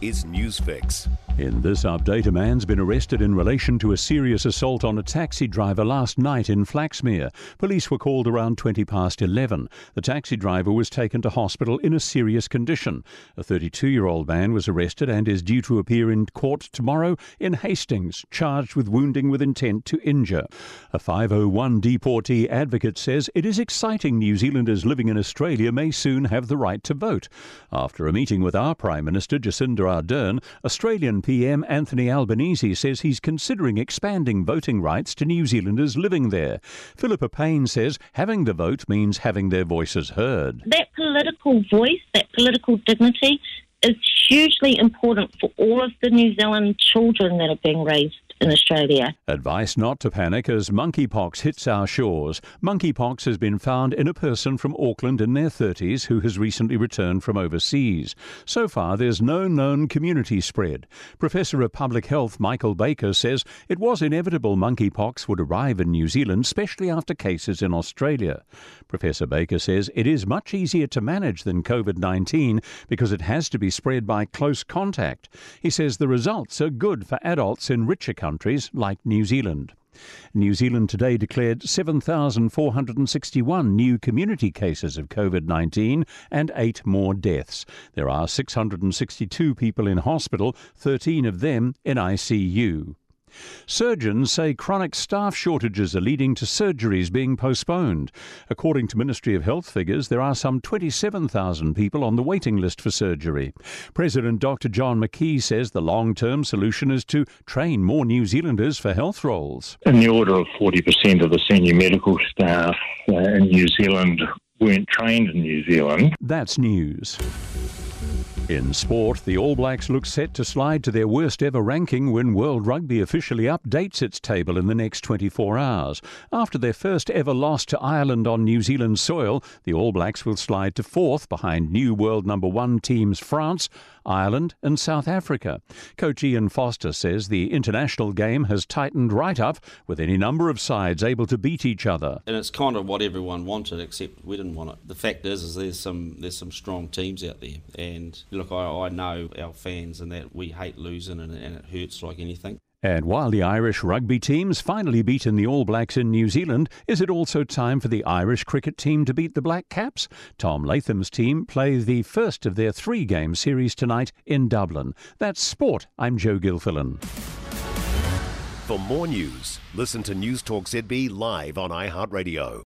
is Newsfix. In this update, a man's been arrested in relation to a serious assault on a taxi driver last night in Flaxmere. Police were called around 20 past 11. The taxi driver was taken to hospital in a serious condition. A 32 year old man was arrested and is due to appear in court tomorrow in Hastings, charged with wounding with intent to injure. A 501 deportee advocate says it is exciting New Zealanders living in Australia may soon have the right to vote. After a meeting with our Prime Minister, Jacinda Ardern, Australian PM Anthony Albanese says he's considering expanding voting rights to New Zealanders living there. Filipa Payne says having the vote means having their voices heard. That political voice, that political dignity, is hugely important for all of the New Zealand children that are being raised in Australia. Advice not to panic as monkeypox hits our shores. Monkeypox has been found in a person from Auckland in their 30s who has recently returned from overseas. So far, there's no known community spread. Professor of Public Health Michael Baker says it was inevitable monkeypox would arrive in New Zealand, especially after cases in Australia. Professor Baker says it is much easier to manage than COVID 19 because it has to be spread by close contact. He says the results are good for adults in richer countries countries like New Zealand. New Zealand today declared 7,461 new community cases of COVID 19 and eight more deaths. There are 662 people in hospital, 13 of them in ICU. Surgeons say chronic staff shortages are leading to surgeries being postponed. According to Ministry of Health figures, there are some 27,000 people on the waiting list for surgery. President Dr. John McKee says the long term solution is to train more New Zealanders for health roles. In the order of 40% of the senior medical staff uh, in New Zealand weren't trained in New Zealand. That's news. In sport, the All Blacks look set to slide to their worst ever ranking when World Rugby officially updates its table in the next 24 hours. After their first ever loss to Ireland on New Zealand soil, the All Blacks will slide to fourth behind new world number one teams France, Ireland, and South Africa. Coach Ian Foster says the international game has tightened right up with any number of sides able to beat each other. And it's kind of what everyone wanted, except we didn't want it. The fact is, is there's some there's some strong teams out there, and look, I, I know our fans and that we hate losing and, and it hurts like anything. And while the Irish rugby team's finally beaten the All Blacks in New Zealand, is it also time for the Irish cricket team to beat the Black Caps? Tom Latham's team play the first of their three game series tonight in Dublin. That's sport. I'm Joe Gilfillan. For more news, listen to News Talk ZB live on iHeartRadio.